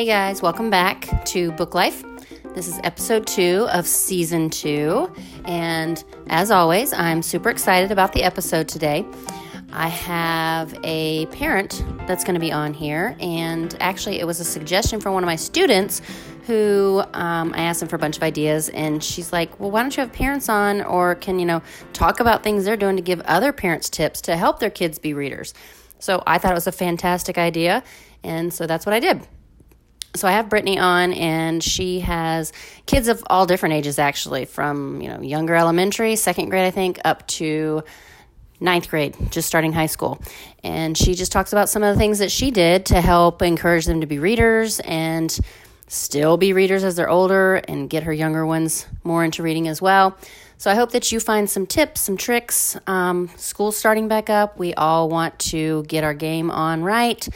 Hey guys, welcome back to Book Life. This is episode two of season two, and as always, I'm super excited about the episode today. I have a parent that's going to be on here, and actually, it was a suggestion from one of my students who um, I asked him for a bunch of ideas, and she's like, Well, why don't you have parents on, or can you know talk about things they're doing to give other parents tips to help their kids be readers? So I thought it was a fantastic idea, and so that's what I did so I have Brittany on, and she has kids of all different ages, actually, from you know younger elementary, second grade, I think, up to ninth grade, just starting high school. And she just talks about some of the things that she did to help encourage them to be readers and still be readers as they're older, and get her younger ones more into reading as well. So I hope that you find some tips, some tricks. Um, school's starting back up. We all want to get our game on right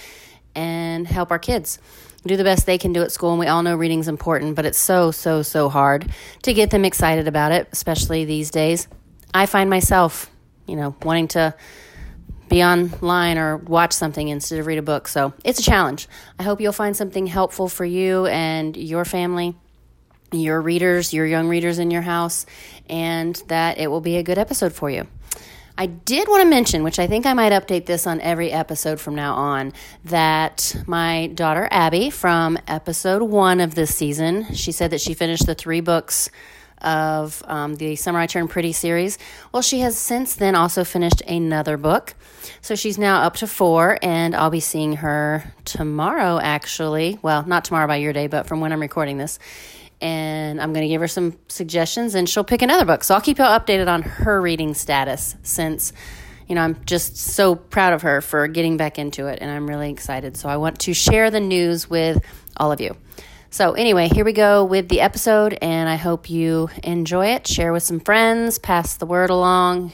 and help our kids do the best they can do at school. And we all know reading's important, but it's so, so, so hard to get them excited about it, especially these days. I find myself, you know, wanting to be online or watch something instead of read a book. So it's a challenge. I hope you'll find something helpful for you and your family, your readers, your young readers in your house, and that it will be a good episode for you. I did want to mention, which I think I might update this on every episode from now on, that my daughter Abby from episode one of this season, she said that she finished the three books of um, the Summer I Turned Pretty series. Well, she has since then also finished another book. So she's now up to four, and I'll be seeing her tomorrow, actually. Well, not tomorrow by your day, but from when I'm recording this and I'm going to give her some suggestions and she'll pick another book. So I'll keep you updated on her reading status since you know, I'm just so proud of her for getting back into it and I'm really excited. So I want to share the news with all of you. So, anyway, here we go with the episode, and I hope you enjoy it. Share with some friends, pass the word along,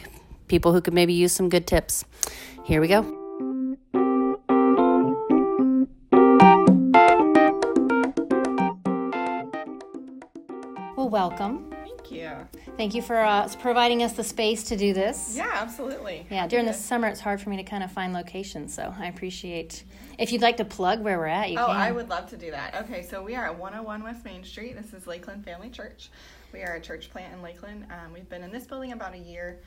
people who could maybe use some good tips. Here we go. Welcome. Thank you. Thank you for uh, providing us the space to do this. Yeah, absolutely. Yeah, during the summer, it's hard for me to kind of find locations, so I appreciate. If you'd like to plug where we're at, you can. oh, can. I would love to do that. Okay, so we are at 101 West Main Street. This is Lakeland Family Church. We are a church plant in Lakeland. Um, we've been in this building about a year,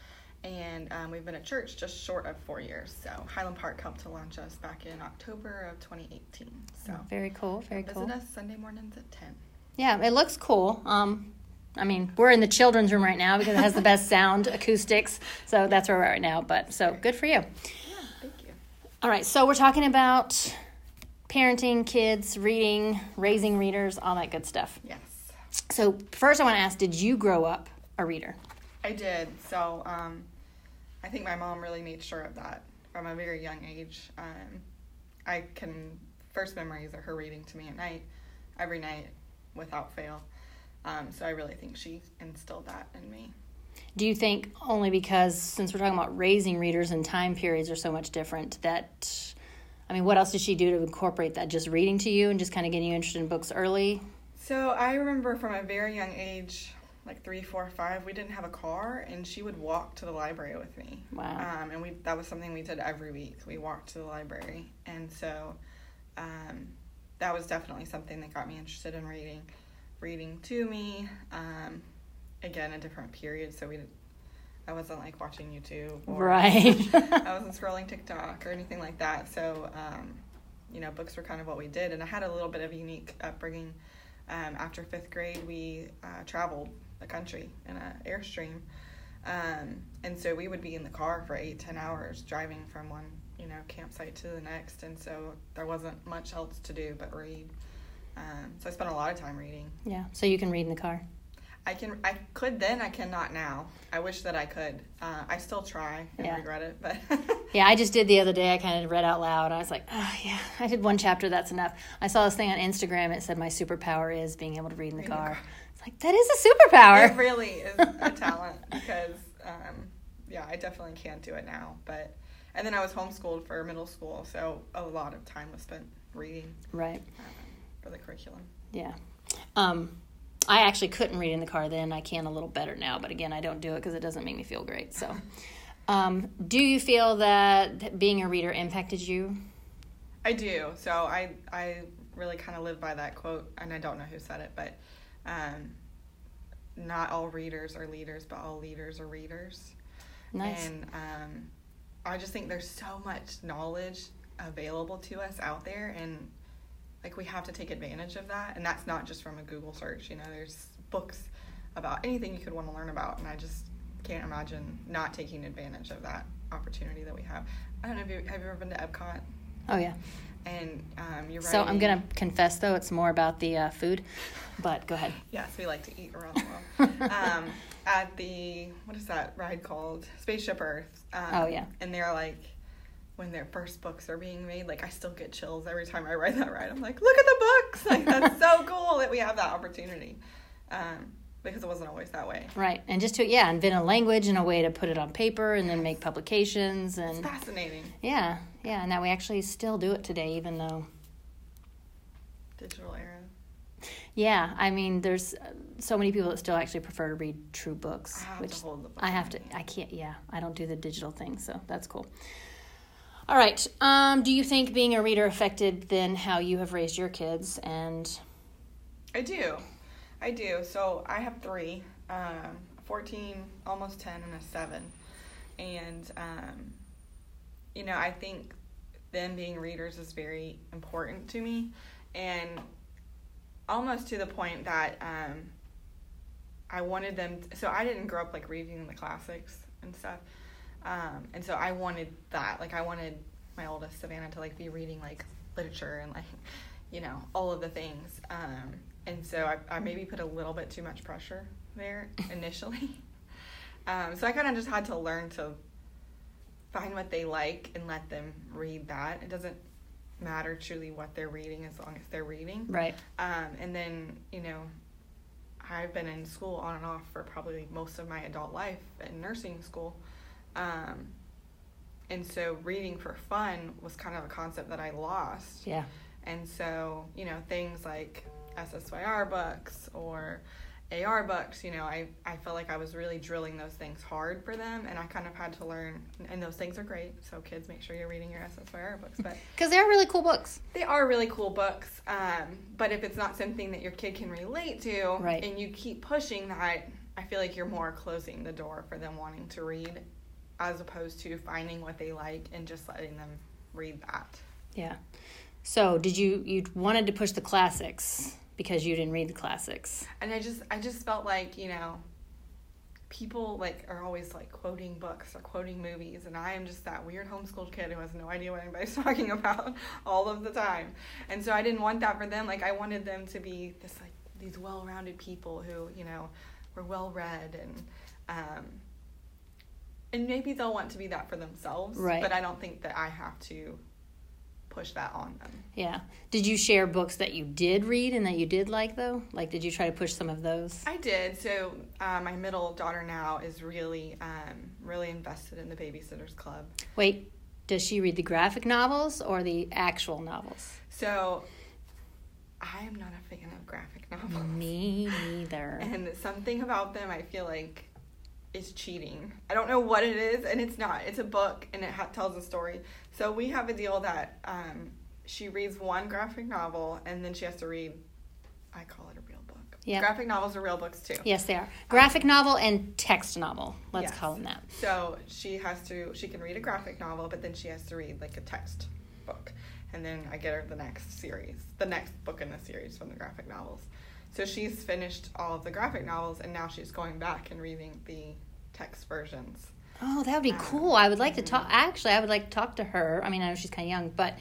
and um, we've been a church just short of four years. So Highland Park helped to launch us back in October of 2018. So very cool, very visit cool. Visit us Sunday mornings at 10. Yeah, it looks cool. Um, I mean, we're in the children's room right now because it has the best sound acoustics. So that's where we're at right now. But so good for you. Yeah, thank you. All right, so we're talking about parenting kids, reading, raising readers, all that good stuff. Yes. So first, I want to ask: Did you grow up a reader? I did. So um, I think my mom really made sure of that from a very young age. Um, I can first memories are her reading to me at night, every night, without fail. Um, so I really think she instilled that in me. Do you think only because since we're talking about raising readers and time periods are so much different that I mean what else did she do to incorporate that just reading to you and just kind of getting you interested in books early? So I remember from a very young age like three, four, five, we didn't have a car, and she would walk to the library with me. Wow! Um, and we that was something we did every week. We walked to the library, and so um, that was definitely something that got me interested in reading reading to me. Um, again, a different period, so we I wasn't like watching YouTube or right. I wasn't scrolling TikTok or anything like that. So, um, you know, books were kind of what we did, and I had a little bit of a unique upbringing. Um, after fifth grade, we uh, traveled the country in an airstream, um, and so we would be in the car for eight, ten hours driving from one, you know, campsite to the next, and so there wasn't much else to do but read. Um, so I spent a lot of time reading. Yeah, so you can read in the car. I can. I could then. I cannot now. I wish that I could. Uh, I still try and yeah. regret it, but yeah, I just did the other day. I kind of read out loud. I was like, oh yeah, I did one chapter. That's enough. I saw this thing on Instagram. It said my superpower is being able to read in the, read car. the car. It's like that is a superpower. It really is a talent because um, yeah, I definitely can't do it now. But and then I was homeschooled for middle school, so a lot of time was spent reading. Right. Um, for the curriculum. Yeah. Um, I actually couldn't read in the car then. I can a little better now, but again, I don't do it because it doesn't make me feel great. So, um, do you feel that being a reader impacted you? I do. So I I really kind of live by that quote, and I don't know who said it, but um, not all readers are leaders, but all leaders are readers. Nice. And um, I just think there's so much knowledge available to us out there, and like we have to take advantage of that. And that's not just from a Google search. You know, there's books about anything you could want to learn about, and I just can't imagine not taking advantage of that opportunity that we have. I don't know if you have you ever been to Epcot, oh yeah. and um, you're right. So I'm gonna confess though, it's more about the uh, food. But go ahead. Yes, we like to eat around the world. um, at the what is that ride called? Spaceship Earth. Um, Oh, yeah. And they're like, when their first books are being made, like I still get chills every time I ride that ride. I'm like, look at the books! Like that's so cool that we have that opportunity, um, because it wasn't always that way. Right, and just to yeah, invent a language and a way to put it on paper and then make publications It's and fascinating. yeah, yeah, and that we actually still do it today, even though Digital era. yeah, I mean, there's so many people that still actually prefer to read true books, I have which to hold the book. I have to. I can't. Yeah, I don't do the digital thing, so that's cool. All right. Um, do you think being a reader affected then how you have raised your kids? And I do. I do. So I have three um, 14, almost 10, and a 7. And, um, you know, I think them being readers is very important to me. And almost to the point that um, I wanted them. so I didn't grow up like reading the classics and stuff. Um, and so I wanted that. Like, I wanted my oldest Savannah to like be reading like literature and like, you know, all of the things. Um, and so I, I maybe put a little bit too much pressure there initially. um, so I kind of just had to learn to find what they like and let them read that. It doesn't matter truly what they're reading as long as they're reading. right, Um, and then, you know, I've been in school on and off for probably most of my adult life in nursing school. Um, and so reading for fun was kind of a concept that I lost. yeah, And so, you know, things like SSYR books or AR books, you know, I, I felt like I was really drilling those things hard for them. And I kind of had to learn, and those things are great. So, kids, make sure you're reading your SSYR books. But because they're really cool books. they are really cool books. Um, but if it's not something that your kid can relate to, Right. and you keep pushing that, I feel like you're more closing the door for them wanting to read as opposed to finding what they like and just letting them read that. Yeah. So did you you wanted to push the classics because you didn't read the classics? and I just I just felt like you know people like are always like quoting books or quoting movies and I am just that weird homeschooled kid who has no idea what anybody's talking about all of the time and so I didn't want that for them like I wanted them to be this like these well-rounded people who you know were well read and um and maybe they'll want to be that for themselves Right. but I don't think that I have to push that on them Yeah. Did you share books that you did read and that you did like though? Like did you try to push some of those? I did. So uh, my middle daughter now is really, um, really invested in the Babysitters Club. Wait, does she read the graphic novels or the actual novels? So I am not a fan of graphic novels, Me neither. and something about them I feel like is cheating. I don't know what it is, and it's not. It's a book, and it ha- tells a story. So we have a deal that um, she reads one graphic novel, and then she has to read. I call it a real book. Yeah. Graphic novels are real books too. Yes, they are. Graphic novel and text novel. Let's Yes. call them that. So she has to, she can read a graphic novel, but then she has to read like a text book. And then I get her the next series, the next book in the series from the graphic novels. So she's finished all of the graphic novels and now she's going back and reading the text versions. Oh, that would be cool. I would like to talk. Actually, I would like to talk to her. I mean, I know she's kind of young, but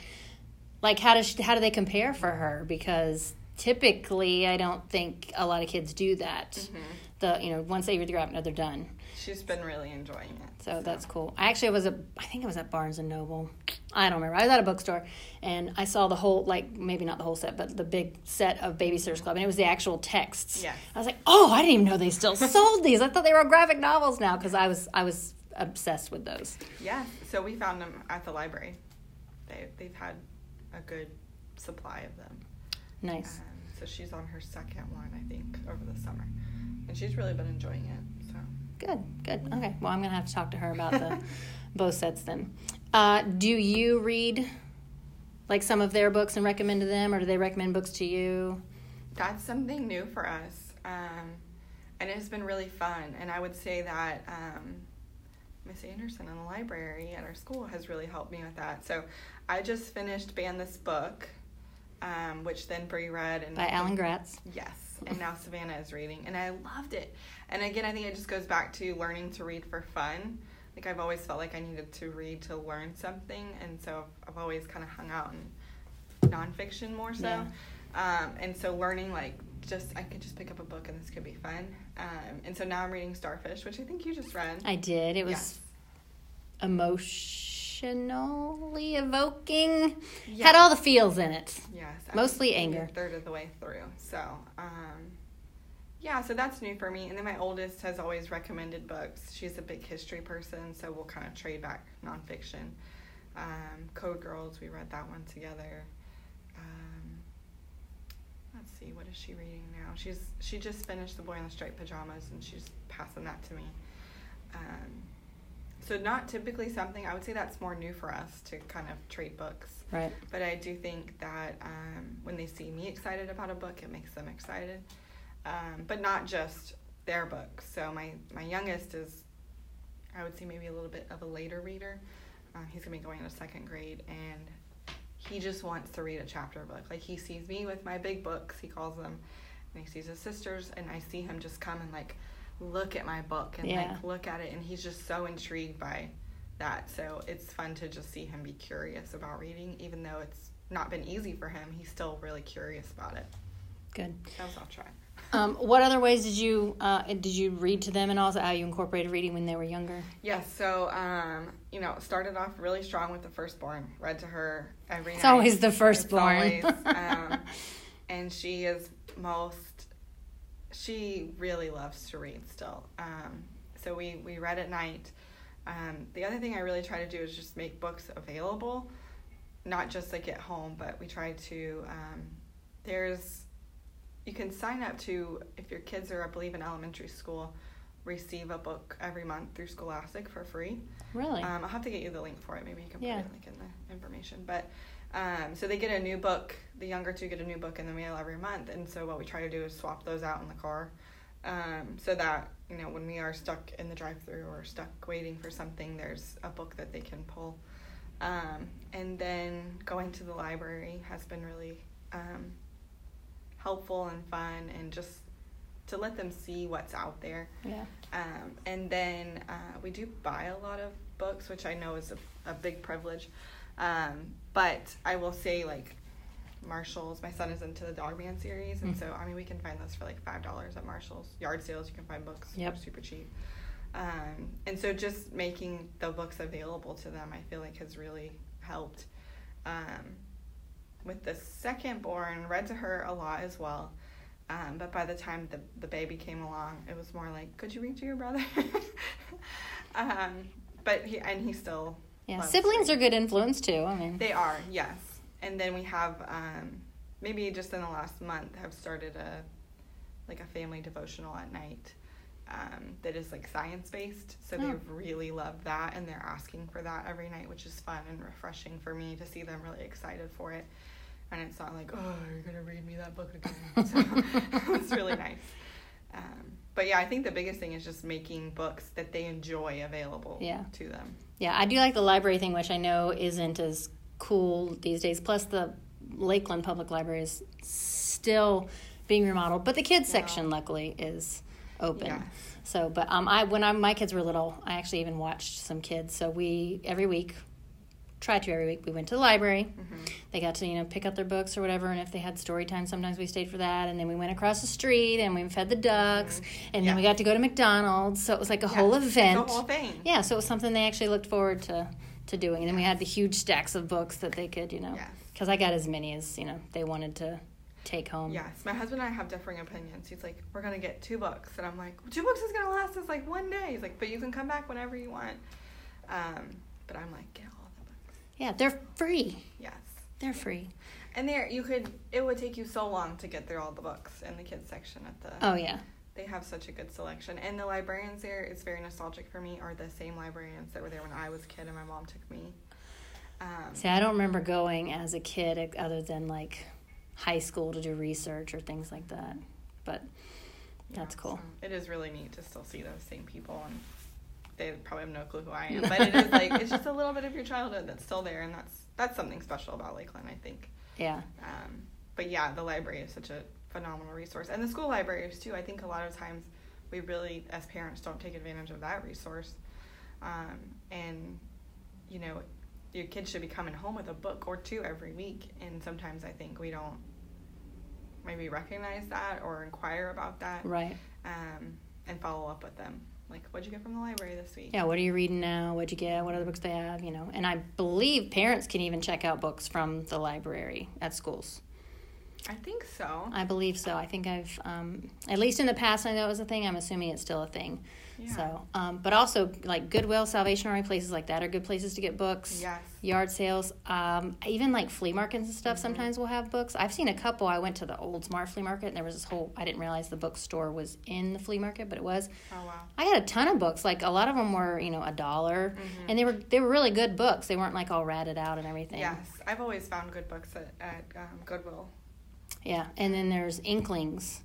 like, how does she, how do they compare for her? Because typically, I don't think a lot of kids do that. Mm-hmm. The you know once they read the graphic, novel, they're done. She's been really enjoying it. So that's cool. I actually was a I think it was at Barnes and Noble. I don't remember. I was at a bookstore and I saw the whole like maybe not the whole set, but the big set of Babysitters Club, and it was the actual texts. Yeah. I was like, oh, I didn't even know they still sold these. I thought they were graphic novels now because I was I was obsessed with those. Yeah. So we found them at the library. They, they've had a good supply of them. Nice. Um, so she's on her second one, I think, over the summer. And she's really been enjoying it. So. Good, good. Okay. Well, I'm gonna have to talk to her about the both sets then. Uh, do you read like some of their books and recommend to them, or do they recommend books to you? That's something new for us, um, and it has been really fun. And I would say that um, Miss Anderson in the library at our school has really helped me with that. So I just finished Ban This Book, um, which then Bree read. And By Alan Gratz. Yes, and now Savannah is reading, and I loved it. And again, I think it just goes back to learning to read for fun. Like I've always felt like I needed to read to learn something, and so I've always kind of hung out in nonfiction more so. Yeah. Um, and so learning like just I could just pick up a book and this could be fun. Um, and so now I'm reading Starfish, which I think you just read. I did. It was Yes. emotionally evoking. Yeah. Had all the feels in it. Yes. Mostly anger. Third of the way through. So, um, yeah, so that's new for me. And then my oldest has always recommended books. She's a big history person, so we'll kind of trade back nonfiction. Um, Code Girls, we read that one together. Let's see, what is she reading now? She's she just finished The Boy in the Striped Pajamas, and she's passing that to me. Um, so not typically something I would say that's more new for us to kind of trade books. Right. But I do think that um, when they see me excited about a book, it makes them excited. Um, but not just their books. So my, my youngest is, I would say maybe a little bit of a later reader. Uh, he's gonna be going into second grade, and he just wants to read a chapter book. Like he sees me with my big books, he calls them, and he sees his sisters, and I see him just come and like look at my book and Yeah. like look at it, and he's just so intrigued by that. So it's fun to just see him be curious about reading, even though it's not been easy for him. He's still really curious about it. Good. That was off track. Um, what other ways did you uh, did you read to them, and also how you incorporated reading when they were younger? Yes, so um, you know, started off really strong with the firstborn. Read to her every night. It's night. always the firstborn. always, um, and she is most. She really loves to read still. Um, so we we read at night. Um, the other thing I really try to do is just make books available, not just like at home, but we try to. Um, there's, you can sign up to if your kids are, I believe, in elementary school, receive a book every month through Scholastic for free. Really? Um, I'll have to get you the link for it. Maybe you can put Yeah. it like in the information. But um, so they get a new book. The younger two get a new book in the mail every month, and so what we try to do is swap those out in the car, um, so that you know when we are stuck in the drive-through or stuck waiting for something, there's a book that they can pull. Um, and then going to the library has been really um, helpful and fun, and just to let them see what's out there. yeah. Um, and then uh, we do buy a lot of books, which I know is a, a big privilege. Um, but I will say, like, Marshalls, my son is into the Dogman series. And Mm. so, I mean, we can find those for like $5 at Marshalls. Yard sales, you can find books Yep. super cheap. Um, and so, just making the books available to them, I feel like has really helped. Um, with the second born, read to her a lot as well. Um, but by the time the, the baby came along, it was more like, could you read to your brother? um, but he and he still Yeah. Siblings reading. are good influence too. I mean, They are, yes. And then we have um, maybe just in the last month have started a like a family devotional at night um, that is like science based. So Oh. they really love that, and they're asking for that every night, which is fun and refreshing for me to see them really excited for it. And it's not like, oh, you're gonna read me that book again. so it's really nice. Um, but yeah, I think the biggest thing is just making books that they enjoy available Yeah. to them. yeah, I do like the library thing, which I know isn't as cool these days. Plus, the Lakeland Public Library is still being remodeled, but the kids Yeah. section, luckily, is open. Yes. So, but um, I when I, my kids were little, I actually even watched some kids. So we every week, tried to every week, we went to the library. Mhm. They got to you know pick up their books or whatever, and if they had story time, sometimes we stayed for that. And then we went across the street and we fed the ducks, and then we got to go to McDonald's. So it was like a Yeah, whole event. The whole thing. Yeah, so it was something they actually looked forward to to doing. And then we had the huge stacks of books that they could you know Yes. because I got as many as you know they wanted to take home. Yes, my husband and I have differing opinions. He's like, we're gonna get two books, and I'm like, two books is gonna last us like one day. He's like, but you can come back whenever you want. Um, but I'm like, get all the books. Yeah, they're free. Yes, They're free. and there you could. It would take you so long to get through all the books in the kids section at the. Oh yeah. They have such a good selection, and the librarians there. It's very nostalgic for me. Are the same librarians that were there when I was a kid and my mom took me. Um, See, I don't remember going as a kid other than like high school to do research or things like that. But that's yeah, cool. so it is really neat to still see those same people and they probably have no clue who I am, but it is like it's just a little bit of your childhood that's still there, and that's that's something special about Lakeland, I think. Yeah. Um, but yeah, the library is such a phenomenal resource, and the school libraries too. I think a lot of times we really, as parents, don't take advantage of that resource, um, and you know, your kids should be coming home with a book or two every week, and sometimes I think we don't maybe recognize that or inquire about that, Right. um, and follow up with them. Like, what'd you get from the library this week? Yeah, what are you reading now? What'd you get? What other books they have? You know, and I believe parents can even check out books from the library at schools. I think so. I believe so. I think I've, um, at least in the past, I know it was a thing. I'm assuming it's still a thing. Yeah. So, um, but also like Goodwill, Salvation Army, places like that are good places to get books. Yes. Yard sales, um, even like flea markets and stuff. Mhm. Sometimes will have books. I've seen a couple. I went to the Old Smart Flea Market, and there was this whole. I didn't realize the bookstore was in the flea market, but it was. Oh wow. I got a ton of books. Like a lot of them were, you know, a dollar, Mhm. and they were they were really good books. They weren't like all ratted out and everything. Yes, I've always found good books at, at um, Goodwill. Yeah, and then there's Inklings.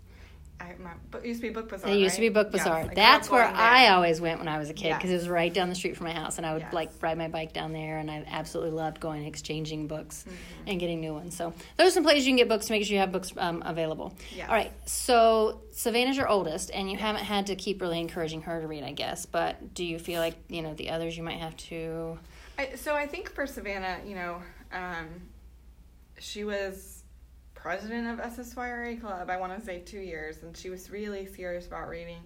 I my but it used to be Book Bazaar. It used to be? Book Bazaar. Grew That's where there. I always went when I was a kid because Yes. it was right down the street from my house, and I would Yes. like ride my bike down there, and I absolutely loved going and exchanging books Mhm. and getting new ones. So those are some places you can get books to make sure you have books um, available. Yes. All right, so Savannah's your oldest, and you haven't had to keep really encouraging her to read, I guess. But do you feel like you know the others you might have to? I, so I think for Savannah, you know, um, she was president of SSYRA Club. I want to say two years, and she was really serious about reading.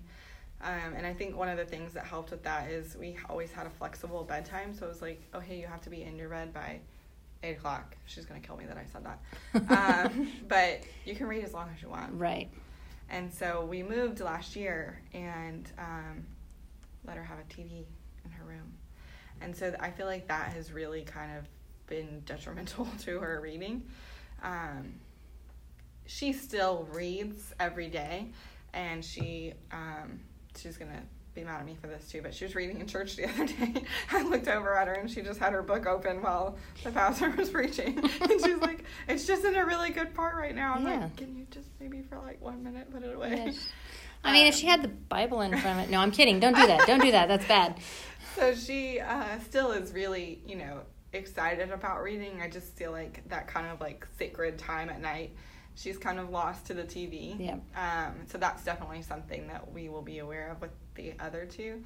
Um, and I think one of the things that helped with that is we always had a flexible bedtime. So it was like, oh hey, you have to be in your bed by eight o'clock. She's gonna kill me that I said that. um, but you can read as long as you want. Right. And so we moved last year and um, let her have a TV in her room. And so I feel like that has really kind of been detrimental to her reading. Um, she still reads every day, and she um, she's gonna be mad at me for this too. But she was reading in church the other day. I looked over at her, and she just had her book open while the pastor was preaching, and she's like, "It's just in a really good part right now." I'm Yeah. like, "Can you just maybe for like one minute put it away?" Yes. I mean, if she had the Bible in front of it. No, I'm kidding. Don't do that. Don't do that. That's bad. so she uh, still is really, you know, excited about reading. I just feel like that kind of like sacred time at night, she's kind of lost to the TV. Yeah. Um, so that's definitely something that we will be aware of with the other two.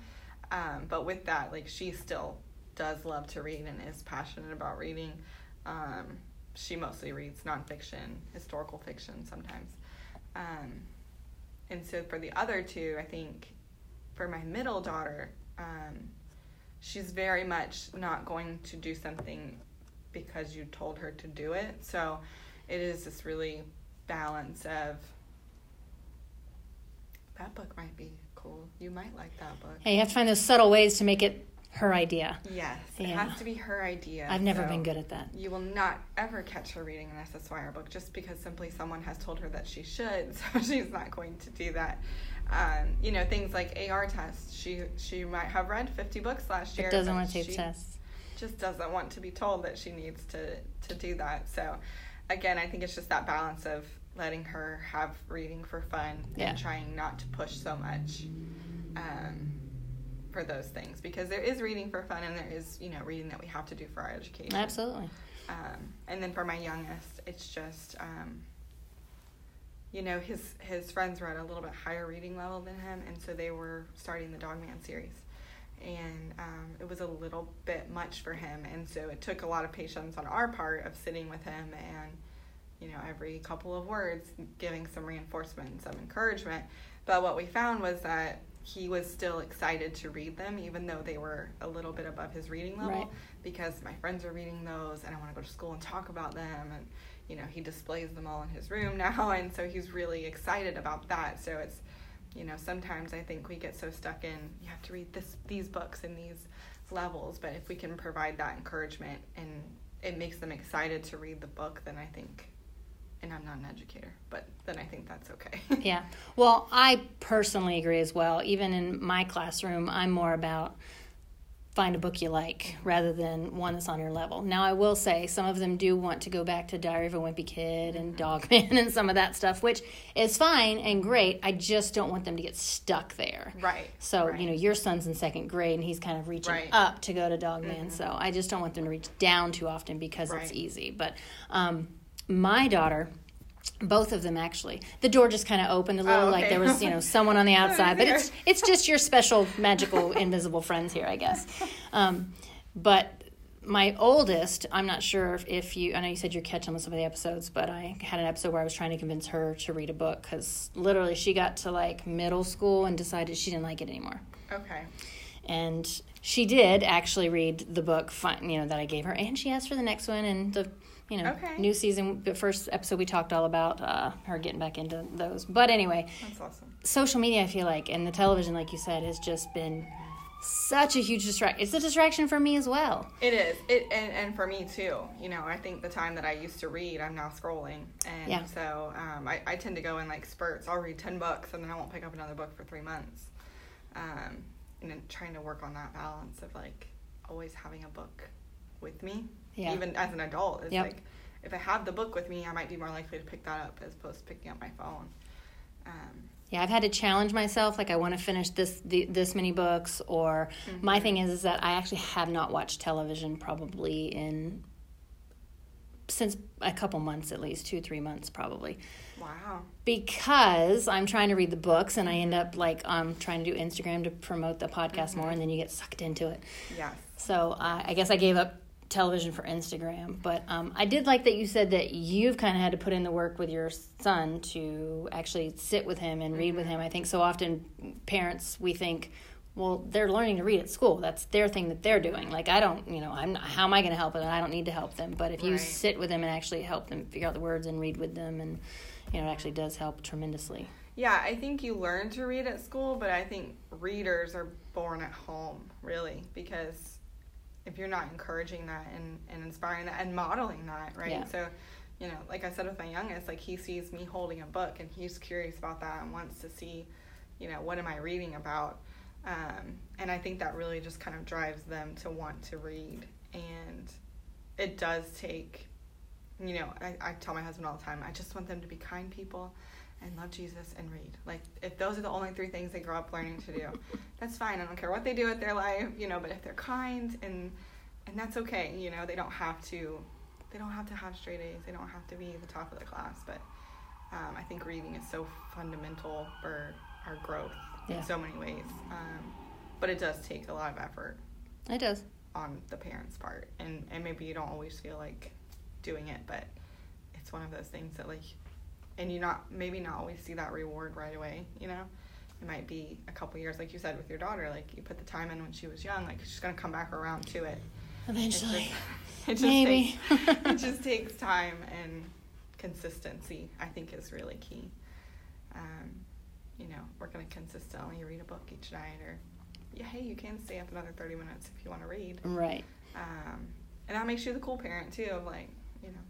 Um, but with that, like she still does love to read and is passionate about reading. Um, she mostly reads nonfiction, historical fiction sometimes. Um, and so for the other two, I think for my middle daughter, um, she's very much not going to do something because you told her to do it. So it is this really balance of that book might be cool. You might like that book. Hey, you have to find those subtle ways to make it her idea. Yes, it has to be her idea. I've never so been good at that. You will not ever catch her reading an SSYR book just because simply someone has told her that she should, so she's not going to do that. Um, you know, things like AR tests. She she might have read 50 books last year. It doesn't want to take tests. Just doesn't want to be told that she needs to to do that. So, again, I think it's just that balance of letting her have reading for fun Yeah. and trying not to push so much. Um, for those things because there is reading for fun and there is you know reading that we have to do for our education Absolutely. um, and then for my youngest it's just um, you know his his friends were at a little bit higher reading level than him and so they were starting the dogman series and um, it was a little bit much for him and so it took a lot of patience on our part of sitting with him and you know every couple of words giving some reinforcement and some encouragement but what we found was that he was still excited to read them even though they were a little bit above his reading level Right. because my friends are reading those and I want to go to school and talk about them and you know he displays them all in his room now and so he's really excited about that so it's you know sometimes I think we get so stuck in you have to read this these books in these levels but if we can provide that encouragement and it makes them excited to read the book then I think and I'm not an educator but then I think that's okay Yeah. Well, I personally agree as well. Even in my classroom, I'm more about find a book you like rather than one that's on your level. Now, I will say some of them do want to go back to Diary of a Wimpy Kid and Dogman and some of that stuff, which is fine and great. I just don't want them to get stuck there. Right. So, right. you know, your son's in second grade and he's kind of reaching Right. up to go to Dogman. So I just don't want them to reach down too often because it's easy. But um, my daughter, both of them actually, the door just kind of opened a little, Oh, like there was, you know, someone on the outside. But it's it's just your special, magical, invisible friends here, I guess. Um, but my oldest, I'm not sure if, if you, I know you said you're catching on some of the episodes, but I had an episode where I was trying to convince her to read a book because literally she got to like middle school and decided she didn't like it anymore. Okay. And she did actually read the book, you know, that I gave her, and she asked for the next one and the, you know, Okay. new season. The first episode we talked all about uh, her getting back into those. But anyway, That's awesome. social media, I feel like, and the television, like you said, has just been such a huge distraction. It's a distraction for me as well. It is. It and, and for me too. You know, I think the time that I used to read, I'm now scrolling, and Yeah. so um, I, I tend to go in like spurts. I'll read ten books, and then I won't pick up another book for three months. Um, and then trying to work on that balance of like always having a book with me, Yeah. even as an adult. It's Yep. like if I have the book with me, I might be more likely to pick that up as opposed to picking up my phone. Um, Yeah, I've had to challenge myself. Like, I want to finish this the, this many books. Or my thing is, is that I actually have not watched television probably in since a couple months at least, two three months probably. wow. because I'm trying to read the books and I end up like um trying to do Instagram to promote the podcast more and then you get sucked into it. Yeah. So uh, I guess I gave up television for Instagram, but um, I did like that you said that you've kind of had to put in the work with your son to actually sit with him and read with him. I think so often parents we think. Well, they're learning to read at school. That's their thing that they're doing. Like I don't, you know, I'm not, how am I going to help them? I don't need to help them. But if you Right. sit with them and actually help them figure out the words and read with them, and you know, it actually does help tremendously. Yeah, I think you learn to read at school, but I think readers are born at home, really, because if you're not encouraging that and, and inspiring that and modeling that, right? Yeah. So, you know, like I said with my youngest, like he sees me holding a book and he's curious about that and wants to see, you know, what am I reading about? Um, and I think that really just kind of drives them to want to read. And it does take, you know, I, I tell my husband all the time, I just want them to be kind people and love Jesus and read. Like if those are the only three things they grow up learning to do, that's fine. I don't care what they do with their life, you know, but if they're kind and and that's okay, you know, they don't have to they don't have to have straight A's. They don't have to be the top of the class, but um, I think reading is so fundamental for our growth Yeah. in so many ways. Um, but it does take a lot of effort It does. on the parents' part, and and maybe you don't always feel like doing it, but it's one of those things that like, and you not maybe not always see that reward right away. You know, it might be a couple years, like you said with your daughter. Like you put the time in when she was young, like she's gonna come back around to it. Eventually. just, it just Maybe. takes, it just takes time and consistency. I think is really key. Um, you know, we're gonna consistently read a book each night, or yeah, hey, you can stay up another thirty minutes if you want to read. right. Um, and that makes you the cool parent too. Of like, you know,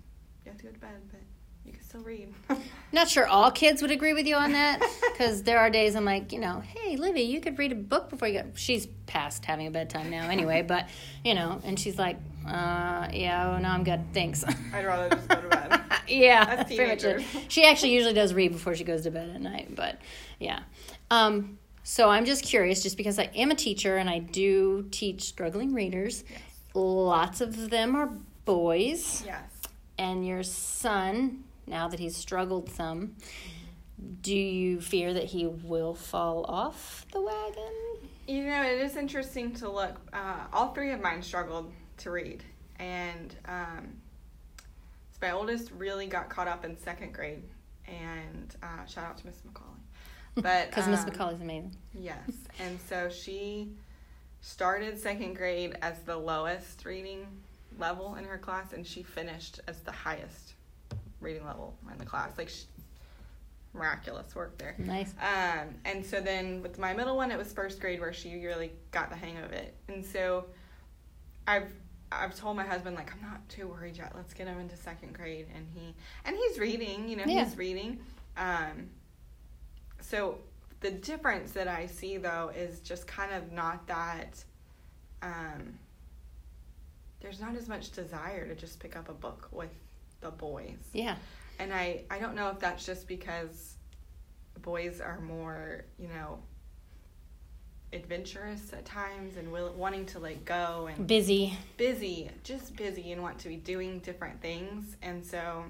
you have to go to bed, but you can still read. Not sure all kids would agree with you on that because there are days I'm like, you know, hey, Livy, you could read a book before you go. She's past having a bedtime now anyway, but, you know, and she's like, uh, yeah, oh, no, I'm good. Thanks. I'd rather just go to bed. yeah, pretty much it. She actually usually does read before she goes to bed at night, but yeah. Um, so I'm just curious, just because I am a teacher and I do teach struggling readers. Yes. Lots of them are boys, Yes. and your son, now that he's struggled some, do you fear that he will fall off the wagon? You know, it is interesting to look. Uh, all three of mine struggled to read, and um, so my oldest really got caught up in second grade. And uh, shout out to Miss McCauley. But Because Miss um, McCauley's amazing. Yes, and so she started second grade as the lowest reading level in her class, and she finished as the highest reading level in the class. Like, she, miraculous work there. Nice. Um, and so then with my middle one, it was first grade where she really got the hang of it. And so I've I've told my husband like I'm not too worried yet. Let's get him into second grade, and he and he's reading. You know, Yeah. he's reading. Um, so the difference that I see though is just kind of not that um, there's not as much desire to just pick up a book with the boys. Yeah. And I, I don't know if that's just because boys are more, you know, adventurous at times and will, wanting to like go and Busy. busy, just busy and want to be doing different things. And so,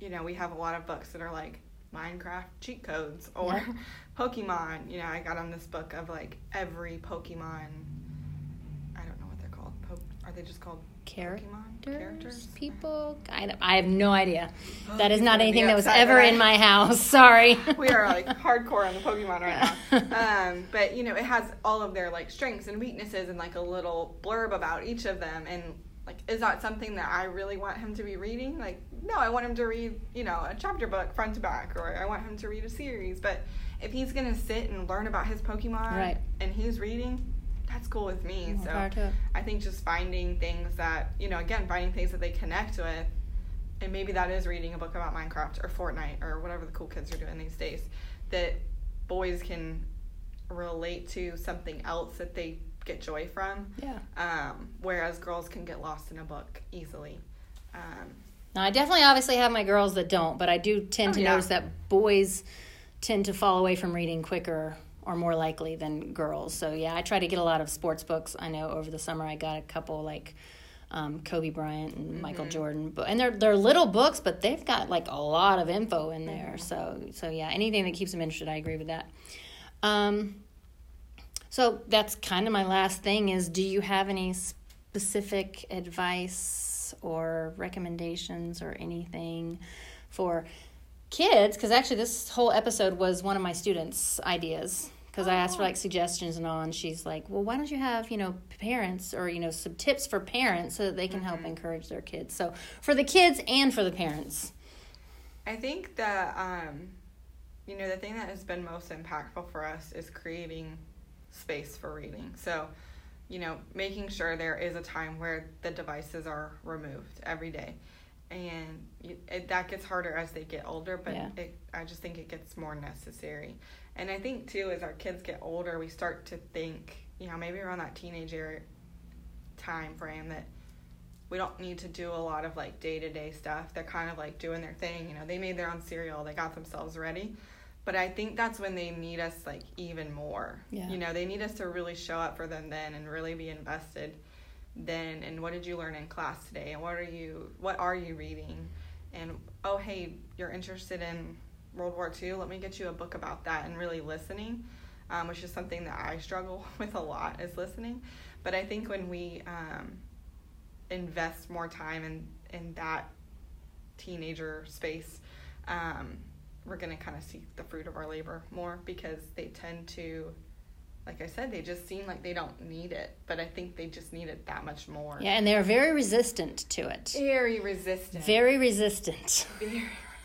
you know, we have a lot of books that are like Minecraft cheat codes or Yeah. Pokemon. You know, I got on this book of like every Pokemon. I don't know what they're called. Po- are they just called Characters. Characters? People. I, I have no idea. That is not anything that was ever in my house. Sorry. we are like hardcore on the Pokemon right now. Um, but you know, it has all of their like strengths and weaknesses and like a little blurb about each of them. And like, is that something that I really want him to be reading? Like, no, I want him to read, you know, a chapter book front to back, or I want him to read a series. But if he's gonna sit and learn about his Pokemon Right. and he's reading, that's cool with me. So power to it. I think just finding things that you know, again, finding things that they connect with, and maybe that is reading a book about Minecraft or Fortnite or whatever the cool kids are doing these days, that boys can relate to something else that they get joy from, Yeah. um, whereas girls can get lost in a book easily. Um, Now, I definitely obviously have my girls that don't, but I do tend Oh, to yeah. notice that boys tend to fall away from reading quicker or more likely than girls. So yeah, I try to get a lot of sports books. I know over the summer I got a couple like um, Kobe Bryant and Michael Mm-hmm. Jordan, but and they're they're little books, but they've got like a lot of info in there. Mm-hmm. So so yeah, anything that keeps them interested, I agree with that. Um, so that's kind of my last thing is do you have any specific advice or recommendations or anything for kids because actually this whole episode was one of my students ideas because i asked for like suggestions and all and she's like well why don't you have you know parents or you know some tips for parents so that they can help encourage their kids. So for the kids and for the parents. I think that um, you know the thing that has been most impactful for us is creating space for reading. So, you know, making sure there is a time where the devices are removed every day, and it, that gets harder as they get older. But Yeah. it, I just think it gets more necessary. And I think too, as our kids get older, we start to think, you know, maybe around that teenager time frame that we don't need to do a lot of like day to day stuff. They're kind of like doing their thing. You know, they made their own cereal, they got themselves ready. But I think that's when they need us like even more. Yeah. You know, they need us to really show up for them then and really be invested then and what did you learn in class today and what are you what are you reading and oh hey you're interested in World War II let me get you a book about that and really listening um, which is something that I struggle with a lot is listening. But I think when we um, invest more time in in that teenager space um, we're going to kind of see the fruit of our labor more because they tend to like I said they just seem like they don't need it but I think they just need it that much more. Yeah and they're very resistant to it. Very resistant. Very resistant. Very,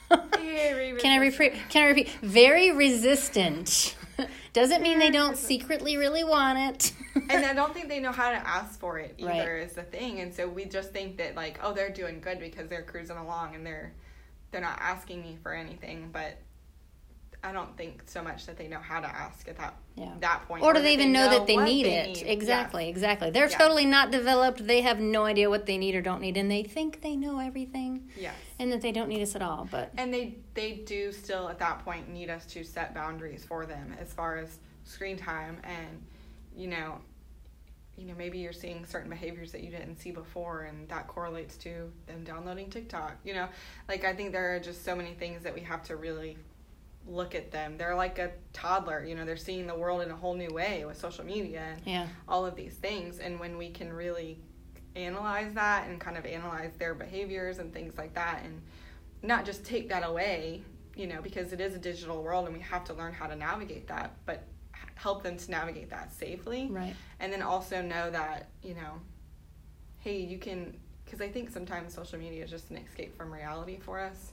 very can i repeat can i repeat? Very resistant. Doesn't mean they don't secretly really want it. And I don't think they know how to ask for it either Right. is the thing. And so we just think that like, oh, they're doing good because they're cruising along and they're they're not asking me for anything. But I don't think so much that they know how to ask at that Yeah. that point. or do they even know, that they need it need. exactly exactly they're Yeah. totally not developed they have no idea what they need or don't need and they think they know everything Yes. and that they don't need us at all but And they they do still at that point need us to set boundaries for them as far as screen time and you know you know maybe you're seeing certain behaviors that you didn't see before and that correlates to them downloading TikTok you know like I think there are just so many things that we have to really look at them. They're like a toddler you know they're seeing the world in a whole new way with social media and yeah. all of these things. And when we can really analyze that and kind of analyze their behaviors and things like that and not just take that away you know because it is a digital world and we have to learn how to navigate that but help them to navigate that safely. Right. And then also know that you know hey you can because i think sometimes social media is just an escape from reality for us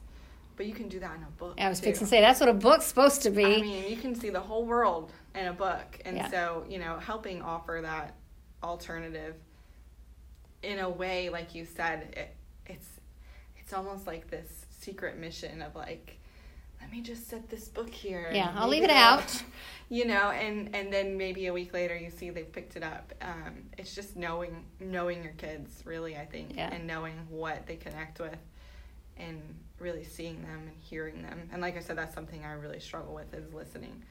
but you can do that in a book i was too. fixing to say that's what a book's supposed to be I mean, you can see the whole world in a book. And Yeah. so, you know, helping offer that alternative in a way, like you said, it, it's it's almost like this secret mission of like, let me just set this book here. Yeah, I'll leave it it up." out. You know, and and then maybe a week later you see they've picked it up. Um, it's just knowing knowing your kids really, I think, Yeah. and knowing what they connect with, and really seeing them and hearing them. And like I said, that's something I really struggle with is listening.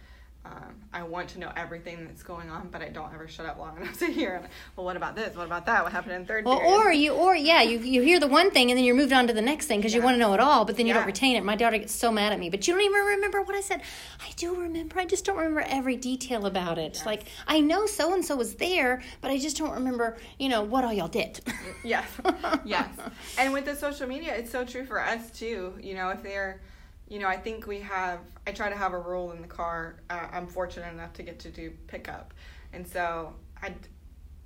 Um, I want to know everything that's going on, but I don't ever shut up long enough to hear. And, well, what about this? What about that? What happened in third Well, period? or you, or yeah, you you hear the one thing and then you're moved on to the next thing because you want to know it all, but then you don't retain it. My daughter gets so mad at me, but you don't even remember what I said. I do remember. I just don't remember every detail about it. Yes. Like I know so and so was there, but I just don't remember. You know what all y'all did. Yes, yes. And with the social media, it's so true for us too. You know, if they're, you know, I think we have. I try to have a rule in the car. Uh, I'm fortunate enough to get to do pickup, and so I.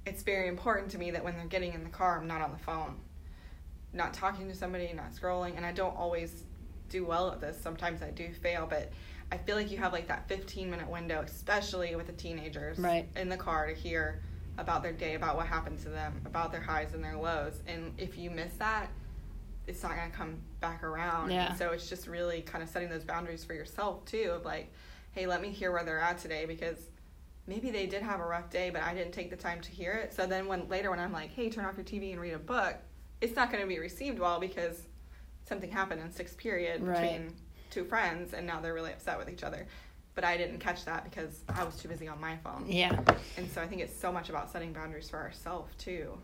It's very important to me that when they're getting in the car, I'm not on the phone, not talking to somebody, not scrolling, and I don't always do well at this. Sometimes I do fail, but. I feel like you have like that 15 minute window, especially with the teenagers Right. in the car to hear about their day, about what happened to them, about their highs and their lows. And if you miss that, it's not going to come back around. Yeah. And so it's just really kind of setting those boundaries for yourself too of like, hey, let me hear where they're at today because maybe they did have a rough day, but I didn't take the time to hear it. So then when later when I'm like, hey, turn off your TV and read a book, it's not going to be received well because something happened in sixth period Right. between two friends and now they're really upset with each other. But I didn't catch that because I was too busy on my phone. yeah, And so I think it's so much about setting boundaries for ourselves too.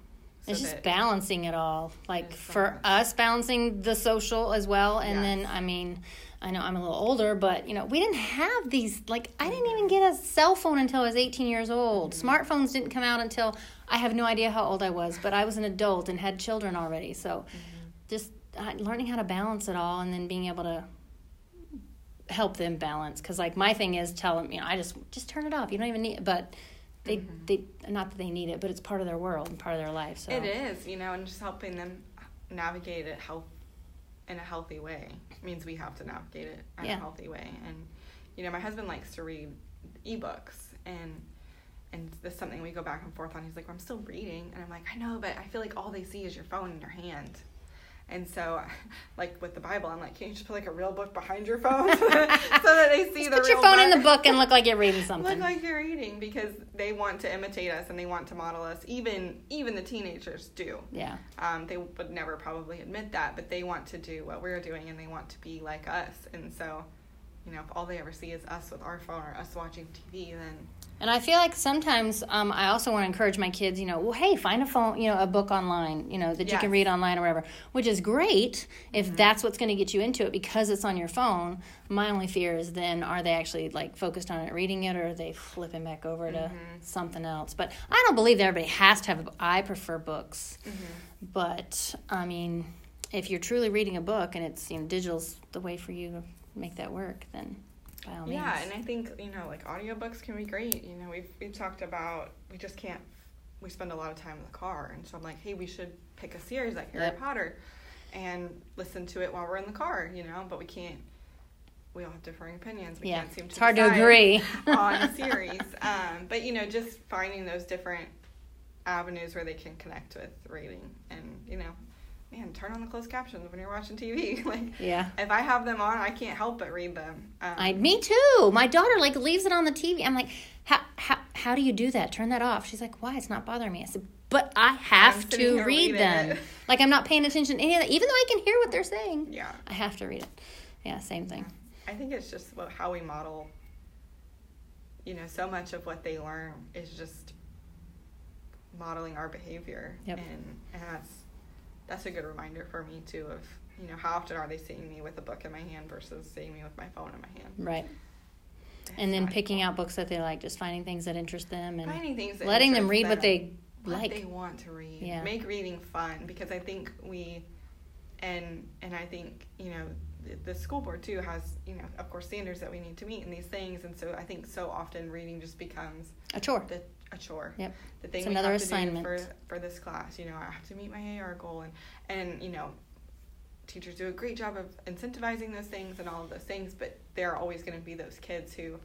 So it's just balancing it all. Like for us, balancing the social as well, and Yes. then I mean. I know I'm a little older, but you know, we didn't have these like I didn't even get a cell phone until I was 18 years old. Mm-hmm. Smartphones didn't come out until I have no idea how old I was, but I was an adult and had children already. So Mm-hmm. just uh, learning how to balance it all and then being able to help them balance cuz like my thing is tell them, you know, I just just turn it off. You don't even need but they Mm-hmm. they not that they need it, but it's part of their world and part of their life. So It is, you know, and just helping them navigate it health in a healthy way means we have to navigate it in Yeah. a healthy way. And you know, my husband likes to read ebooks and and this is something we go back and forth on. He's like, well, I'm still reading, and I'm like, I know, but I feel like all they see is your phone in your hand. And so, like with the Bible, I'm like, can't you just put like a real book behind your phone so that they see Just the put your phone in the book? book and look like you're reading something. look like you're reading because they want to imitate us and they want to model us. Even even the teenagers do. yeah. Um, they would never probably admit that, but they want to do what we're doing and they want to be like us. And so, you know, if all they ever see is us with our phone or us watching TV, then And I feel like sometimes um, I also want to encourage my kids, you know, well, hey, find a phone, you know, a book online, you know, that you can read online or whatever, which is great if Mm-hmm. that's what's going to get you into it because it's on your phone. My only fear is then are they actually like focused on it, reading it, or are they flipping back over to Mm-hmm. something else? But I don't believe that everybody has to have. A, I prefer books, Mm-hmm. but I mean, if you're truly reading a book and it's you know digital's the way for you to make that work, then by all yeah. And I think you know, like audiobooks can be great. You know, we've we've talked about we just can't. We spend a lot of time in the car, and so I'm like, hey, we should pick a series like Harry Yep. Potter, and listen to it while we're in the car. You know, but we can't. We all have differing opinions. We yeah, can't seem to it's hard to agree. on a series. Um, but you know, just finding those different avenues where they can connect with reading, and you know, man, turn on the closed captions when you're watching TV. like, yeah. if I have them on, I can't help but read them. Um, I, me too. My daughter like leaves it on the TV. I'm like, how, how, how do you do that? Turn that off. She's like, why? It's not bothering me. I said, but I have to read them. it. Like I'm not paying attention to any of that, even though I can hear what they're saying. yeah, I have to read it. Yeah, same thing. I think it's just what, how we model. You know, so much of what they learn is just modeling our behavior, Yep. and and that's that's a good reminder for me too of you know how often are they seeing me with a book in my hand versus seeing me with my phone in my hand. Right. And then picking out books that they like, just finding things that interest them and finding things that letting them read what they what like. they want to read Yeah. make reading fun because i think we and and i think you know the, the school board too has you know of course standards that we need to meet in these things and so i think so often reading just becomes a chore. the chore Yep. the thing It's we another have to assignment. do for for this class you know i have to meet my ar goal and and you know teachers do a great job of incentivizing those things and all of those things but there are always going to be those kids who The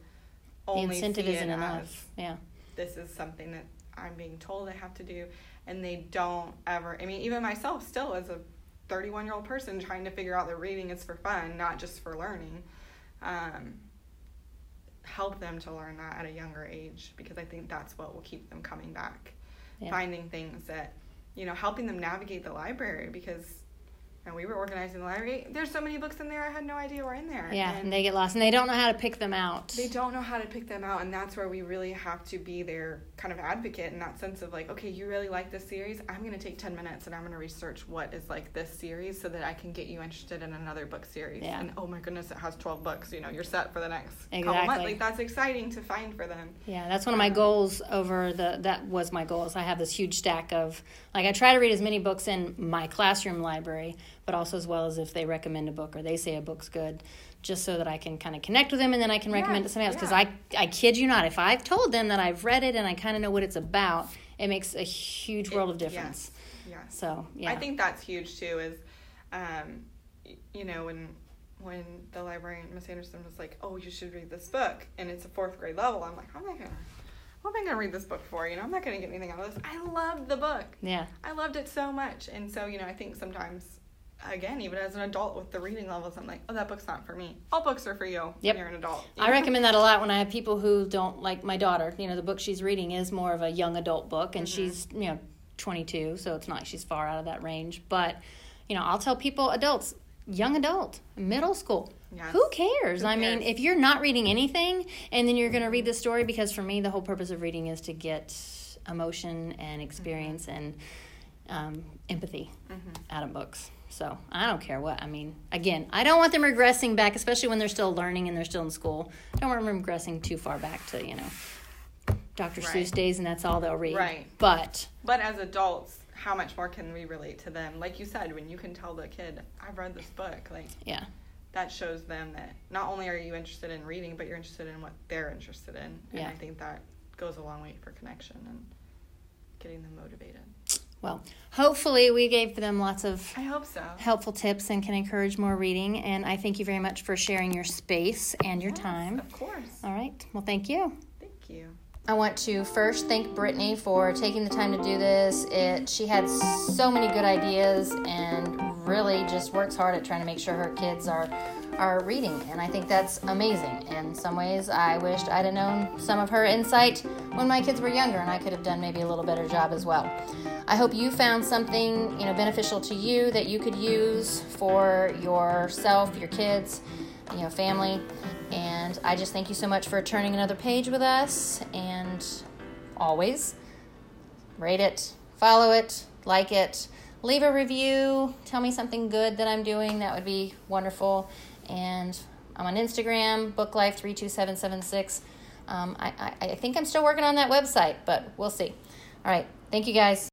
only incentive see isn't it enough. as Yeah. this is something that I'm being told I have to do, and they don't ever. I mean, even myself, still as a 31 year old person trying to figure out that reading is for fun, not just for learning. um, help them to learn that at a younger age because I think that's what will keep them coming back, Yeah. finding things that you know, helping them navigate the library because and we were organizing the library. There's so many books in there I had no idea were in there. Yeah, and and they get lost and they don't know how to pick them out. they don't know how to pick them out and that's where we really have to be their kind of advocate in that sense of like okay you really like this series i'm going to take 10 minutes and i'm going to research what is like this series so that i can get you interested in another book series Yeah. and oh my goodness it has 12 books you know you're set for the next couple Exactly. months like that's exciting to find for them Yeah, that's one of my um, goals over the that was my goals. I have this huge stack of like I try to read as many books in my classroom library, but also as well as if they recommend a book or they say a book's good, just so that I can kind of connect with them and then I can recommend it to somebody else because yeah. I I kid you not, if I've told them that I've read it and I kind of know what it's about, it makes a huge world of difference. Yeah, yes So, yeah. I think that's huge too. Is, um, y- you know, when when the librarian Miss Anderson was like, "Oh, you should read this book," and it's a fourth grade level, I'm like, "How am I gonna? What am I gonna read this book for? You know, I'm not gonna get anything out of this. I loved the book. yeah. I loved it so much, and so you know, I think sometimes." Again, even as an adult with the reading levels, I'm like, oh, that book's not for me. All books are for you Yep. when you're an adult. I recommend that a lot when I have people who don't like my daughter. You know, the book she's reading is more of a young adult book, and Mhm. she's you know 22, so it's not like she's far out of that range. But you know, I'll tell people, adults, young adult, middle school. Yes. Who cares? Who I mean, if you're not reading anything and then you're going to read the story, because for me, the whole purpose of reading is to get emotion and experience and um, empathy Mhm. out of books. So I don't care what. I mean, again, I don't want them regressing back, especially when they're still learning and they're still in school. I don't want them regressing too far back to, you know, Dr. Right. Seuss days and that's all they'll read. Right. But But as adults, how much more can we relate to them? Like you said, when you can tell the kid, "I've read this book," like yeah, that shows them that not only are you interested in reading, but you're interested in what they're interested in. And Yeah. I think that goes a long way for connection and getting them motivated. Well, hopefully we gave them lots of I hope so. helpful tips and can encourage more reading. And I thank you very much for sharing your space and your Yes, time. Of course. All right. Well, thank you. Thank you. I want to first thank Brittany for taking the time to do this. It she had so many good ideas and really just works hard at trying to make sure her kids are are reading and I think that's amazing. In some ways I wished I'd have known some of her insight when my kids were younger and I could have done maybe a little better job as well. I hope you found something, you know, beneficial to you that you could use for yourself, your kids, you know, family. And I just thank you so much for turning another page with us. And always rate it, follow it, like it, leave a review, tell me something good that I'm doing. That would be wonderful. And I'm on Instagram, booklife32776. Um, I, I, I think I'm still working on that website, but we'll see. All right. Thank you guys.